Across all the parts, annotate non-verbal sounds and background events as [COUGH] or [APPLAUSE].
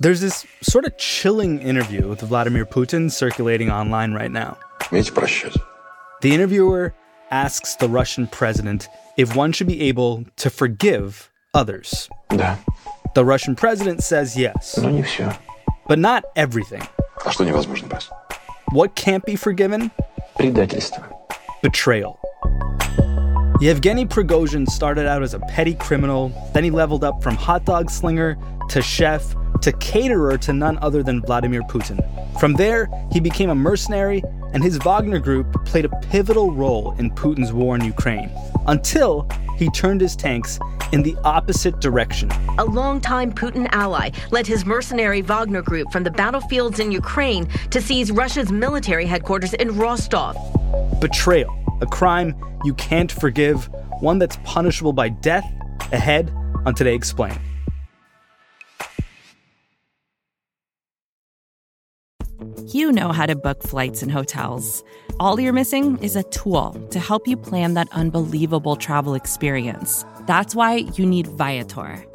There's this sort of chilling interview with Vladimir Putin circulating online right now. The interviewer asks the Russian president if one should be able to forgive others. Да. The Russian president says yes. Но не все. But not everything. А что невозможно, Бас? What can't be forgiven? Предательство. Betrayal. Yevgeny Prigozhin started out as a petty criminal, then he leveled up from hot dog slinger to chef to caterer to none other than Vladimir Putin. From there, he became a mercenary, and his Wagner group played a pivotal role in Putin's war in Ukraine until he turned his tanks in the opposite direction. A longtime Putin ally led his mercenary Wagner group from the battlefields in Ukraine to seize Russia's military headquarters in Rostov. Betrayal, a crime you can't forgive, one that's punishable by death, ahead on Today Explained. You know how to book flights and hotels. All you're missing is a tool to help you plan that unbelievable travel experience. That's why you need Viator.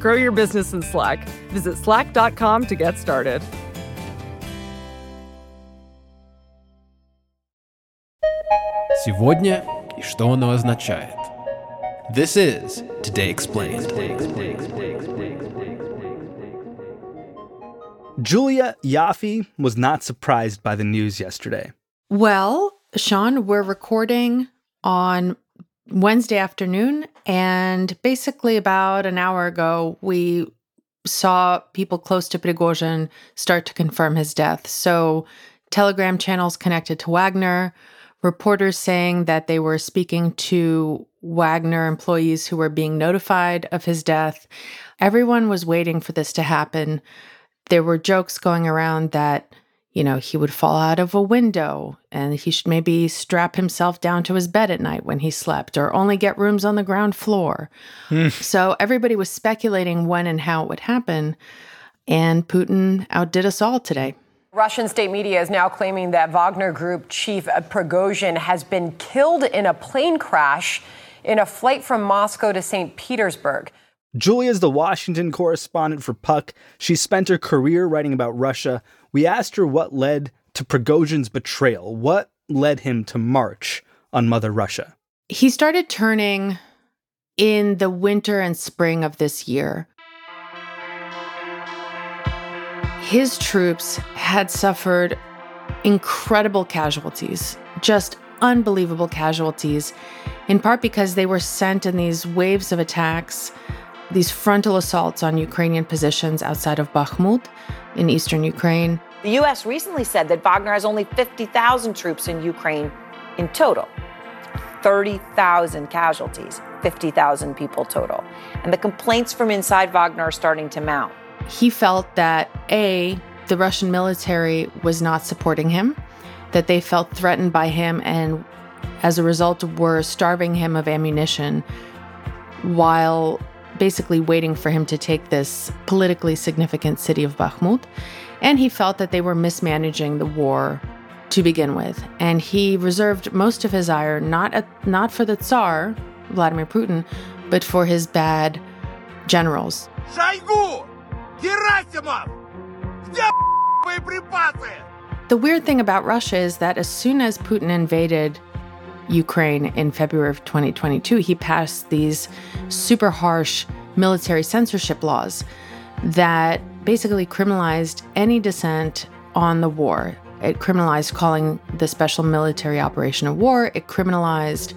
Grow your business in Slack. Visit slack.com to get started. Сегодня и что оно означает. This is Today Explained. Julia Ioffe was not surprised by the news yesterday. Well, Sean, we're recording on Wednesday afternoon, and basically about an hour ago, we saw people close to Prigozhin start to confirm his death. So, Telegram channels connected to Wagner, reporters saying that they were speaking to Wagner employees who were being notified of his death. Everyone was waiting for this to happen. There were jokes going around that, you know, he would fall out of a window and he should maybe strap himself down to his bed at night when he slept or only get rooms on the ground floor. Hmm. so everybody was speculating when and how it would happen. And Putin outdid us all today. Russian state media is now claiming that Wagner Group chief uh, Prigozhin has been killed in a plane crash in a flight from Moscow to St. Petersburg. Julia is the Washington correspondent for Puck. She spent her career writing about Russia. We asked her what led to Prigozhin's betrayal. What led him to march on Mother Russia? He started turning in the winter and spring of this year. His troops had suffered incredible casualties, just unbelievable casualties, in part because they were sent in these waves of attacks, these frontal assaults on Ukrainian positions outside of Bakhmut in eastern Ukraine. The U.S. recently said that Wagner has only 50,000 troops in Ukraine in total. 30,000 casualties, 50,000 people total. And the complaints from inside Wagner are starting to mount. He felt that A, the Russian military was not supporting him, that they felt threatened by him and as a result were starving him of ammunition while basically waiting for him to take this politically significant city of Bakhmut. And he felt that they were mismanaging the war to begin with. And he reserved most of his ire not at, not for the Tsar, Vladimir Putin, but for his bad generals. [LAUGHS] Шойгу! Герасимов! Где боеприпасы? The weird thing about Russia is that as soon as Putin invaded Ukraine in February of 2022, he passed these super harsh military censorship laws that basically criminalized any dissent on the war. It criminalized calling the special military operation a war. It criminalized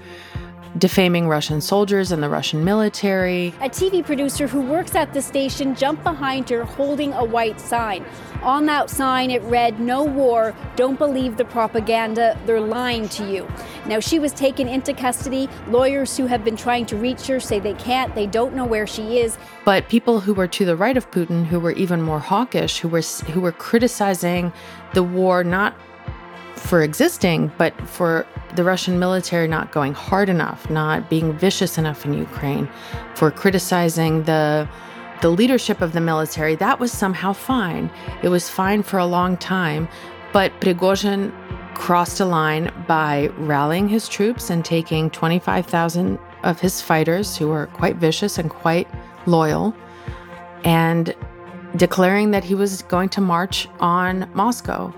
defaming Russian soldiers and the Russian military. A TV producer who works at the station jumped behind her holding a white sign. On that sign, it read, No war, don't believe the propaganda, they're lying to you. Now, she was taken into custody. Lawyers who have been trying to reach her say they can't, they don't know where she is. But people who were to the right of Putin, who were even more hawkish, who were, who were criticizing the war not for existing, but for the Russian military not going hard enough, not being vicious enough in Ukraine, for criticizing the the leadership of the military, that was somehow fine. It was fine for a long time, but Prigozhin crossed a line by rallying his troops and taking 25,000 of his fighters who were quite vicious and quite loyal and declaring that he was going to march on Moscow.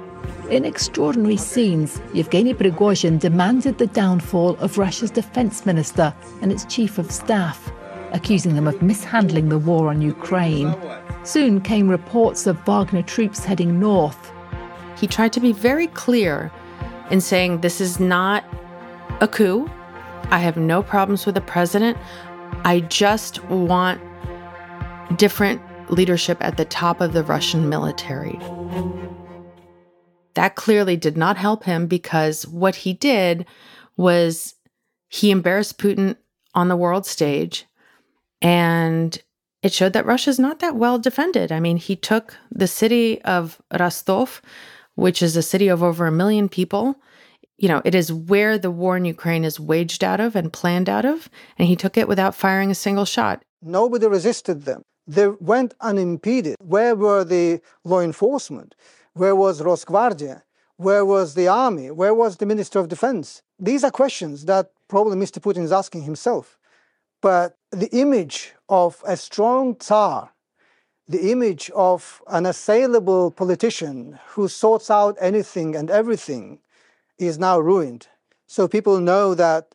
In extraordinary scenes, Yevgeny Prigozhin demanded the downfall of Russia's defense minister and its chief of staff, accusing them of mishandling the war on Ukraine. Soon came reports of Wagner troops heading north. He tried to be very clear in saying this is not a coup. I have no problems with the president. I just want different leadership at the top of the Russian military. That clearly did not help him because what he did was he embarrassed Putin on the world stage and it showed that Russia's not that well defended. I mean, he took the city of Rostov, which is a city of over a million people. You know, it is where the war in Ukraine is waged out of and planned out of, and he took it without firing a single shot. Nobody resisted them. They went unimpeded. Where were the law enforcement? Where was Rosgvardia? Where was the army? Where was the Minister of Defense? These are questions that probably Mr. Putin is asking himself. But the image of a strong Tsar, the image of an assailable politician who sorts out anything and everything, is now ruined. So people know that,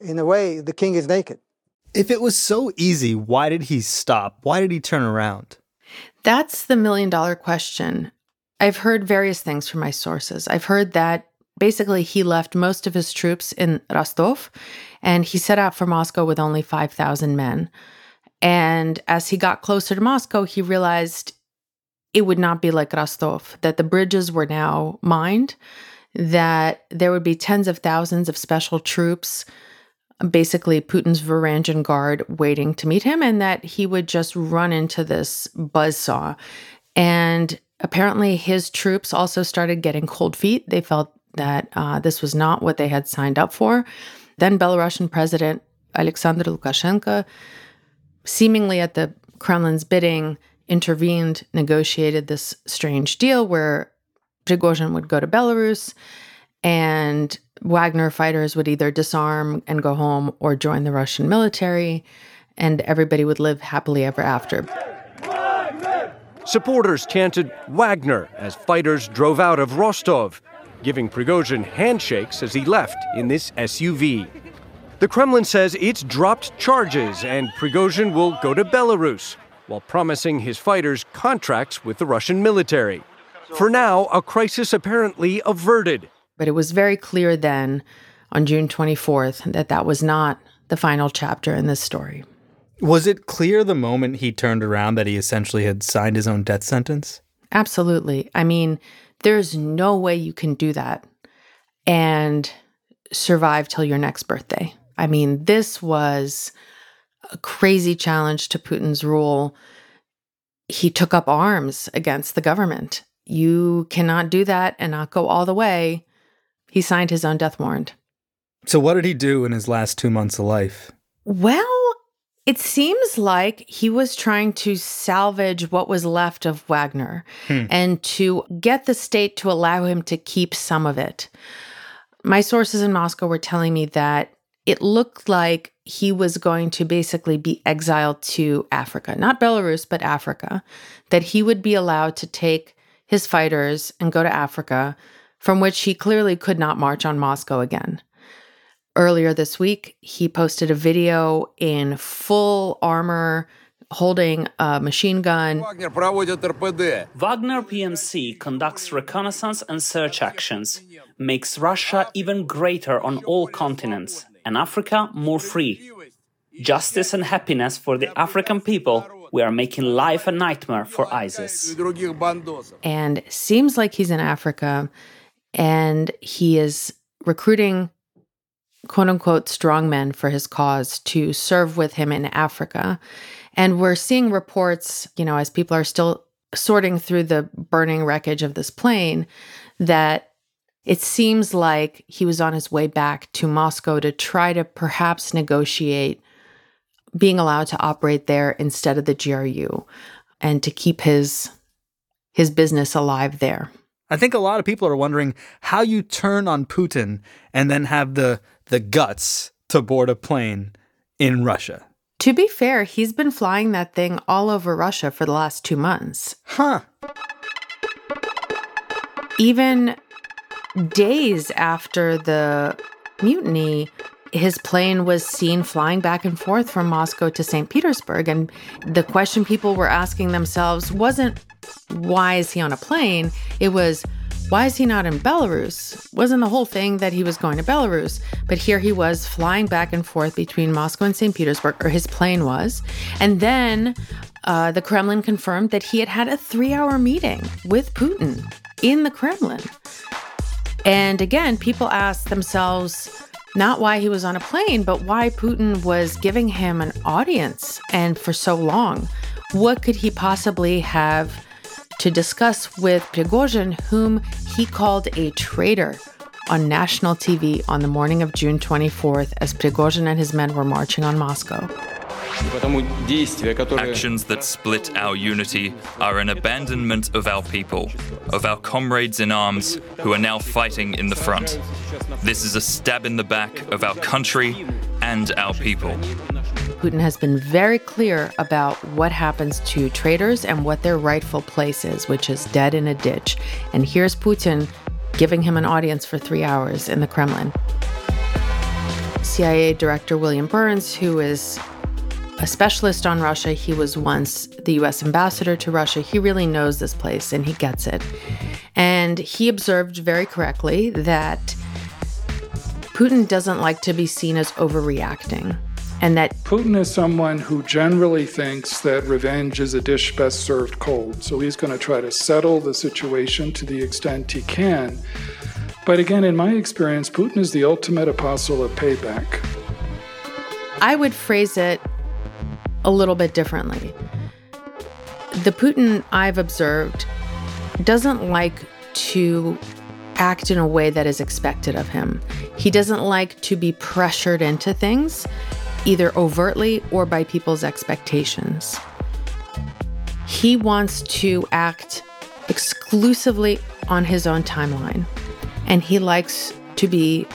in a way, the king is naked. If it was so easy, why did he stop? Why did he turn around? That's the million dollar question. I've heard various things from my sources. I've heard that basically he left most of his troops in Rostov and he set out for Moscow with only 5,000 men. And as he got closer to Moscow, he realized it would not be like Rostov, that the bridges were now mined, that there would be tens of thousands of special troops, basically Putin's Varangian guard, waiting to meet him, and that he would just run into this buzzsaw. And apparently, his troops also started getting cold feet. They felt that uh, this was not what they had signed up for. Then Belarusian President Alexander Lukashenko, seemingly at the Kremlin's bidding, intervened, negotiated this strange deal where Prigozhin would go to Belarus and Wagner fighters would either disarm and go home or join the Russian military, and everybody would live happily ever after. Supporters chanted Wagner as fighters drove out of Rostov giving Prigozhin handshakes as he left in this SUV. The Kremlin says it's dropped charges and Prigozhin will go to Belarus while promising his fighters contracts with the Russian military. For now, a crisis apparently averted. But it was very clear then, on June 24th, that that was not the final chapter in this story. Was it clear the moment he turned around that he essentially had signed his own death sentence? Absolutely. I mean, there's no way you can do that and survive till your next birthday. I mean, this was a crazy challenge to Putin's rule. He took up arms against the government. You cannot do that and not go all the way. He signed his own death warrant. So, what did he do in his last two months of life? Well, it seems like he was trying to salvage what was left of Wagner hmm. and to get the state to allow him to keep some of it. My sources in Moscow were telling me that it looked like he was going to basically be exiled to Africa, not Belarus, but Africa, that he would be allowed to take his fighters and go to Africa, from which he clearly could not march on Moscow again. Earlier this week, he posted a video in full armor, holding a machine gun. Wagner PMC conducts reconnaissance and search actions, makes Russia even greater on all continents, and Africa more free. Justice and happiness for the African people. We are making life a nightmare for ISIS. And seems like he's in Africa and he is recruiting quote unquote strong men for his cause to serve with him in Africa. And we're seeing reports, you know, as people are still sorting through the burning wreckage of this plane, that it seems like he was on his way back to Moscow to try to perhaps negotiate being allowed to operate there instead of the GRU and to keep his his business alive there. I think a lot of people are wondering how you turn on Putin and then have the the guts to board a plane in Russia. To be fair, he's been flying that thing all over Russia for the last 2 months. Huh. Even days after the mutiny, his plane was seen flying back and forth from Moscow to St. Petersburg. And the question people were asking themselves wasn't, why is he on a plane? It was, why is he not in Belarus? Wasn't the whole thing that he was going to Belarus? But here he was flying back and forth between Moscow and St. Petersburg, or his plane was. And then uh, the Kremlin confirmed that he had had a three hour meeting with Putin in the Kremlin. And again, people ask themselves, not why he was on a plane, but why Putin was giving him an audience and for so long. What could he possibly have to discuss with Prigozhin, whom he called a traitor on national TV on the morning of June 24th as Prigozhin and his men were marching on Moscow? Actions that split our unity are an abandonment of our people, of our comrades in arms who are now fighting in the front. This is a stab in the back of our country and our people. Putin has been very clear about what happens to traitors and what their rightful place is, which is dead in a ditch. And here's Putin giving him an audience for three hours in the Kremlin. CIA Director William Burns, who is a specialist on Russia. He was once the US ambassador to Russia. He really knows this place and he gets it. And he observed very correctly that Putin doesn't like to be seen as overreacting. And that Putin is someone who generally thinks that revenge is a dish best served cold. So he's going to try to settle the situation to the extent he can. But again, in my experience, Putin is the ultimate apostle of payback. I would phrase it a little bit differently. The Putin I've observed doesn't like to act in a way that is expected of him. He doesn't like to be pressured into things, either overtly or by people's expectations. He wants to act exclusively on his own timeline, and he likes to be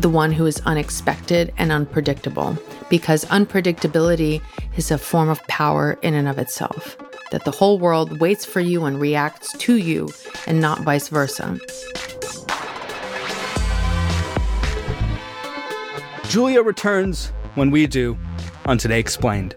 the one who is unexpected and unpredictable because unpredictability is a form of power in and of itself. That the whole world waits for you and reacts to you and not vice versa. Julia returns when we do on Today Explained.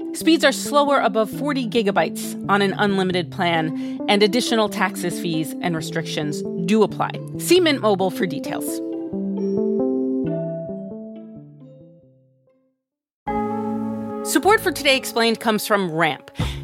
Speeds are slower above 40 gigabytes on an unlimited plan, and additional taxes, fees, and restrictions do apply. See Mint Mobile for details. Support for Today Explained comes from Ramp.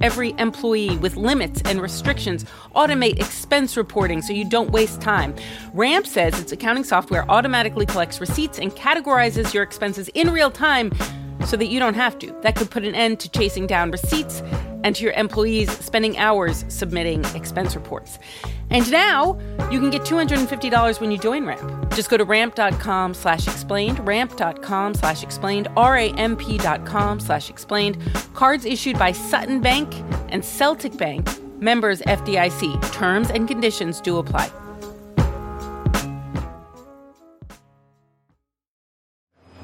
every employee with limits and restrictions, automate expense reporting so you don't waste time. Ramp says its accounting software automatically collects receipts and categorizes your expenses in real time so that you don't have to. That could put an end to chasing down receipts and to your employees spending hours submitting expense reports. And now you can get $250 when you join Ramp. Just go to ramp.com slash explained, ramp.com slash explained, R-A-M-P.com slash explained. Cards issued by Sutton Bank and Celtic Bank, members FDIC. Terms and conditions do apply.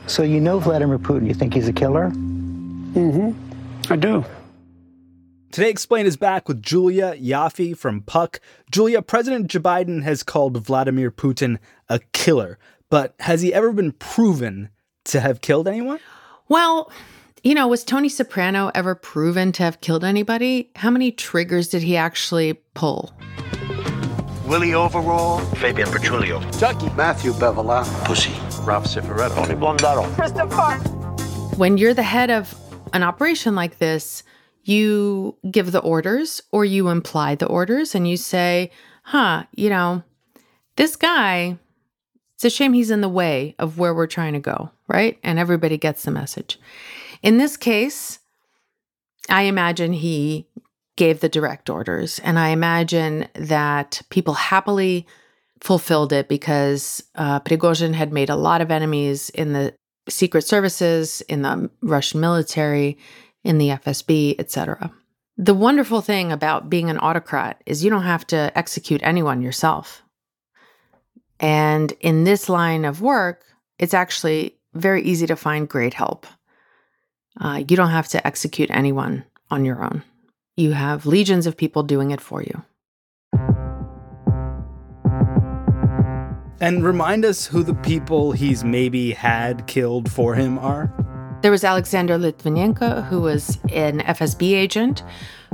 So you know Vladimir Putin. You think he's a killer? Mm-hmm. I do. Today Explain is back with Julia Ioffe from Puck. Julia, President Joe Biden has called Vladimir Putin a killer, but has he ever been proven to have killed anyone? Well, you know, was Tony Soprano ever proven to have killed anybody? How many triggers did he actually pull? Willie Overall, Fabian Petrulio, Ducky, Matthew Bevela, Pussy, Ralph Cifaretto, Tony Blondaro, Christopher. When you're the head of an operation like this, you give the orders or you imply the orders and you say, huh, you know, this guy, it's a shame he's in the way of where we're trying to go, right? And everybody gets the message. In this case, I imagine he gave the direct orders. And I imagine that people happily fulfilled it because uh, Prigozhin had made a lot of enemies in the secret services, in the Russian military, in the FSB, etc. The wonderful thing about being an autocrat is you don't have to execute anyone yourself. And in this line of work, it's actually very easy to find great help. Uh, you don't have to execute anyone on your own. You have legions of people doing it for you. And remind us who the people he's maybe had killed for him are. There was Alexander Litvinenko, who was an FSB agent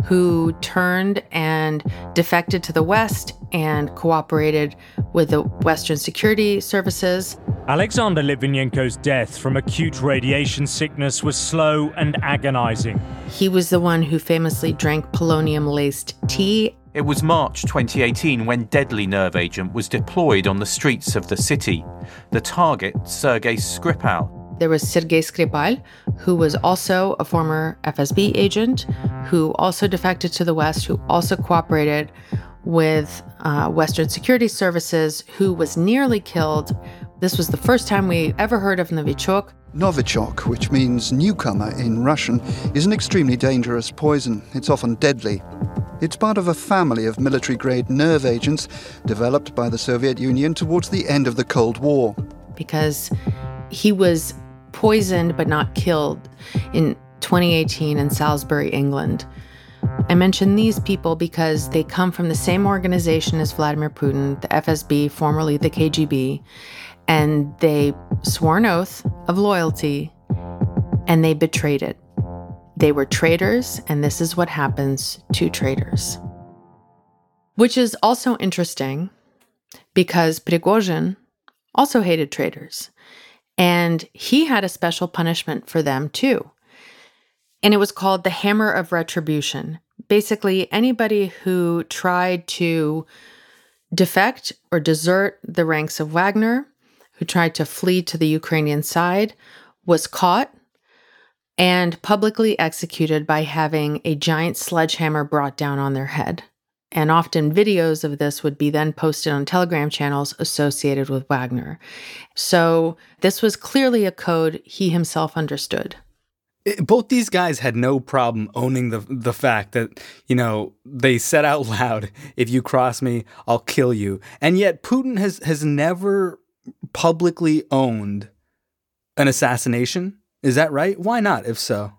who turned and defected to the West and cooperated with the Western security services. Alexander Litvinenko's death from acute radiation sickness was slow and agonizing. He was the one who famously drank polonium laced tea. It was March 2018 when deadly nerve agent was deployed on the streets of the city. The target, Sergei Skripal, there was Sergei Skripal, who was also a former FSB agent, who also defected to the West, who also cooperated with uh, Western security services, who was nearly killed. This was the first time we ever heard of Novichok. Novichok, which means newcomer in Russian, is an extremely dangerous poison. It's often deadly. It's part of a family of military grade nerve agents developed by the Soviet Union towards the end of the Cold War. Because he was poisoned but not killed in 2018 in Salisbury, England. I mention these people because they come from the same organization as Vladimir Putin, the FSB, formerly the KGB, and they swore an oath of loyalty and they betrayed it. They were traitors, and this is what happens to traitors. Which is also interesting because Prigozhin also hated traitors. And he had a special punishment for them too. And it was called the Hammer of Retribution. Basically, anybody who tried to defect or desert the ranks of Wagner, who tried to flee to the Ukrainian side, was caught and publicly executed by having a giant sledgehammer brought down on their head. And often videos of this would be then posted on Telegram channels associated with Wagner. So this was clearly a code he himself understood. It, both these guys had no problem owning the the fact that you know they said out loud, "If you cross me, I'll kill you." And yet Putin has has never publicly owned an assassination. Is that right? Why not? If so,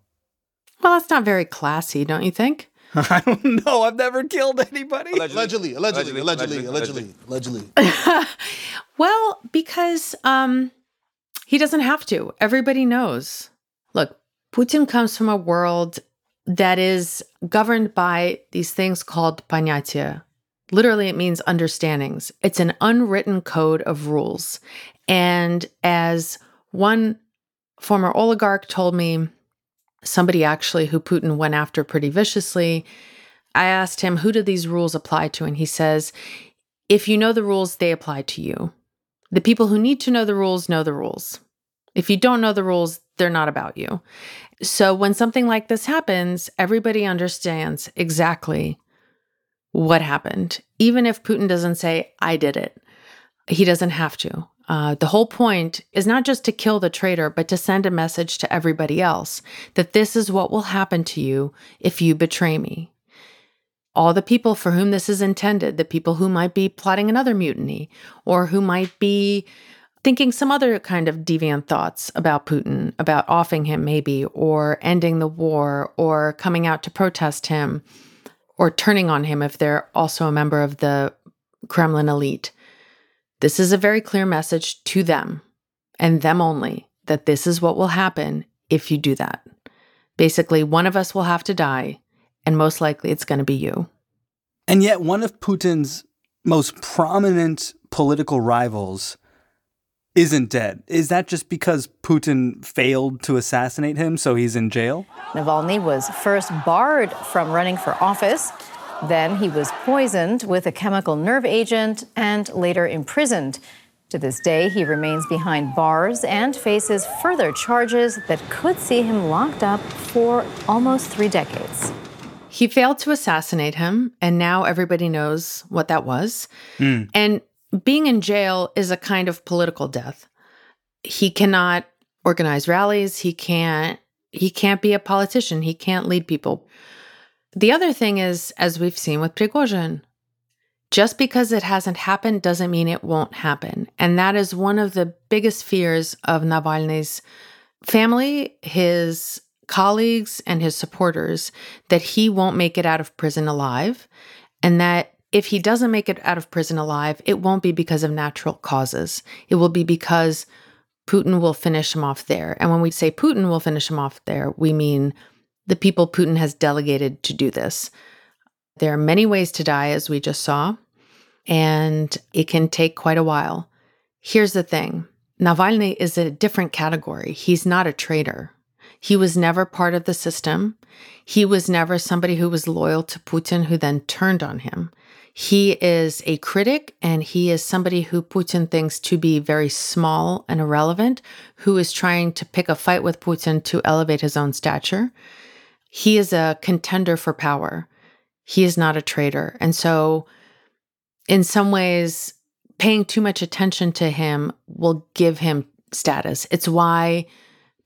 well, that's not very classy, don't you think? [LAUGHS] I don't know. I've never killed anybody. Allegedly, allegedly, allegedly, allegedly, allegedly. [LAUGHS] well, because um, he doesn't have to. Everybody knows. Look, Putin comes from a world that is governed by these things called ponyatiya. Literally, it means understandings. It's an unwritten code of rules. And as one former oligarch told me, somebody actually who Putin went after pretty viciously, I asked him, who do these rules apply to? And he says, if you know the rules, they apply to you. The people who need to know the rules know the rules. If you don't know the rules, they're not about you. So when something like this happens, everybody understands exactly what happened. Even if Putin doesn't say, I did it, he doesn't have to. Uh, the whole point is not just to kill the traitor, but to send a message to everybody else that this is what will happen to you if you betray me. All the people for whom this is intended, the people who might be plotting another mutiny or who might be thinking some other kind of deviant thoughts about Putin, about offing him maybe, or ending the war, or coming out to protest him, or turning on him if they're also a member of the Kremlin elite. This is a very clear message to them and them only that this is what will happen if you do that. Basically, one of us will have to die, and most likely it's going to be you. And yet, one of Putin's most prominent political rivals isn't dead. Is that just because Putin failed to assassinate him, so he's in jail? Navalny was first barred from running for office. Then he was poisoned with a chemical nerve agent and later imprisoned. To this day, he remains behind bars and faces further charges that could see him locked up for almost three decades. He failed to assassinate him, and now everybody knows what that was. Mm. And being in jail is a kind of political death. He cannot organize rallies, he can't he can't be a politician, he can't lead people. The other thing is as we've seen with Prigozhin, just because it hasn't happened doesn't mean it won't happen. And that is one of the biggest fears of Navalny's family, his colleagues, and his supporters that he won't make it out of prison alive and that if he doesn't make it out of prison alive, it won't be because of natural causes. It will be because Putin will finish him off there. And when we say Putin will finish him off there, we mean the people Putin has delegated to do this. There are many ways to die, as we just saw, and it can take quite a while. Here's the thing Navalny is a different category. He's not a traitor. He was never part of the system. He was never somebody who was loyal to Putin who then turned on him. He is a critic and he is somebody who Putin thinks to be very small and irrelevant, who is trying to pick a fight with Putin to elevate his own stature. He is a contender for power. He is not a traitor. And so, in some ways, paying too much attention to him will give him status. It's why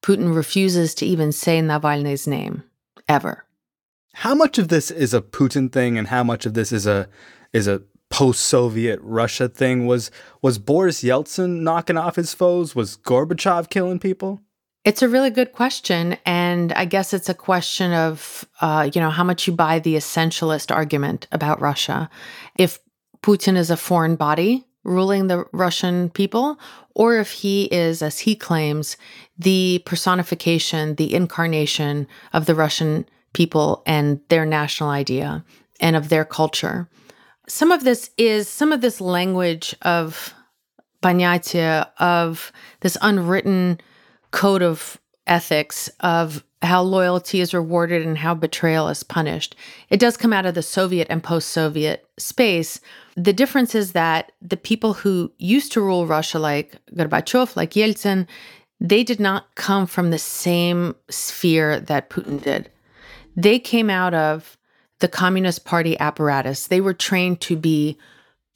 Putin refuses to even say Navalny's name ever. How much of this is a Putin thing and how much of this is a is a post-Soviet Russia thing. Was was Boris Yeltsin knocking off his foes? Was Gorbachev killing people? It's a really good question. And I guess it's a question of, uh, you know, how much you buy the essentialist argument about Russia. If Putin is a foreign body ruling the Russian people, or if he is, as he claims, the personification, the incarnation of the Russian people and their national idea and of their culture. Some of this is, some of this language of ponyatiya of this unwritten code of ethics of how loyalty is rewarded and how betrayal is punished. It does come out of the Soviet and post Soviet space. The difference is that the people who used to rule Russia, like Gorbachev, like Yeltsin, they did not come from the same sphere that Putin did. They came out of the Communist Party apparatus. They were trained to be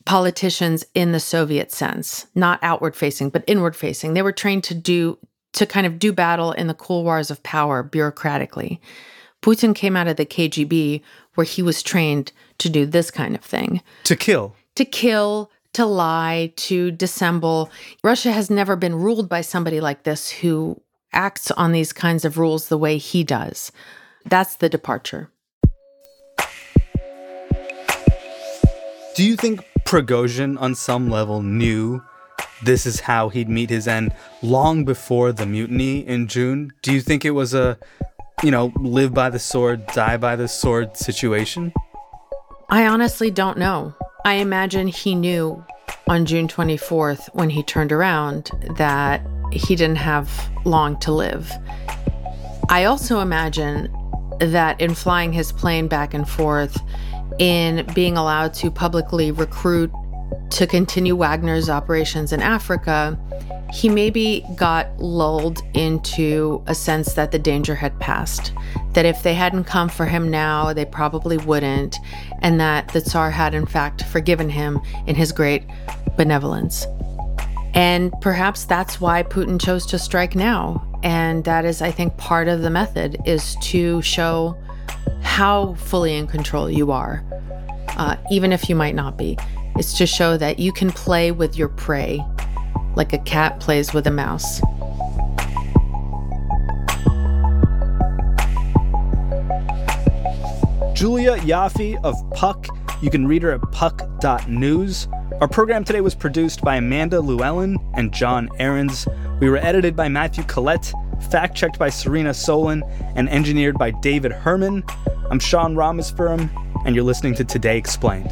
politicians in the Soviet sense, not outward facing, but inward facing. They were trained to do to kind of do battle in the couloirs of power bureaucratically. Putin came out of the KGB where he was trained to do this kind of thing to kill, to kill, to lie, to dissemble. Russia has never been ruled by somebody like this who acts on these kinds of rules the way he does. That's the departure. Do you think Prigozhin, on some level, knew this is how he'd meet his end long before the mutiny in June? Do you think it was a, you know, live by the sword, die by the sword situation? I honestly don't know. I imagine he knew on June 24th when he turned around that he didn't have long to live. I also imagine that in flying his plane back and forth, in being allowed to publicly recruit to continue Wagner's operations in Africa, he maybe got lulled into a sense that the danger had passed. That if they hadn't come for him now, they probably wouldn't, and that the Tsar had in fact forgiven him in his great benevolence. And perhaps that's why Putin chose to strike now. And that is, I think, part of the method is to show how fully in control you are, uh, even if you might not be. It's to show that you can play with your prey like a cat plays with a mouse. Julia Ioffe of Puck. You can read her at puck.news. Our program today was produced by Amanda Lewellyn and Jon Ehrens. We were edited by Matthew Collette, fact checked by Serena Solin, and engineered by David Herman. I'm Sean Rameswaram, and you're listening to Today Explained.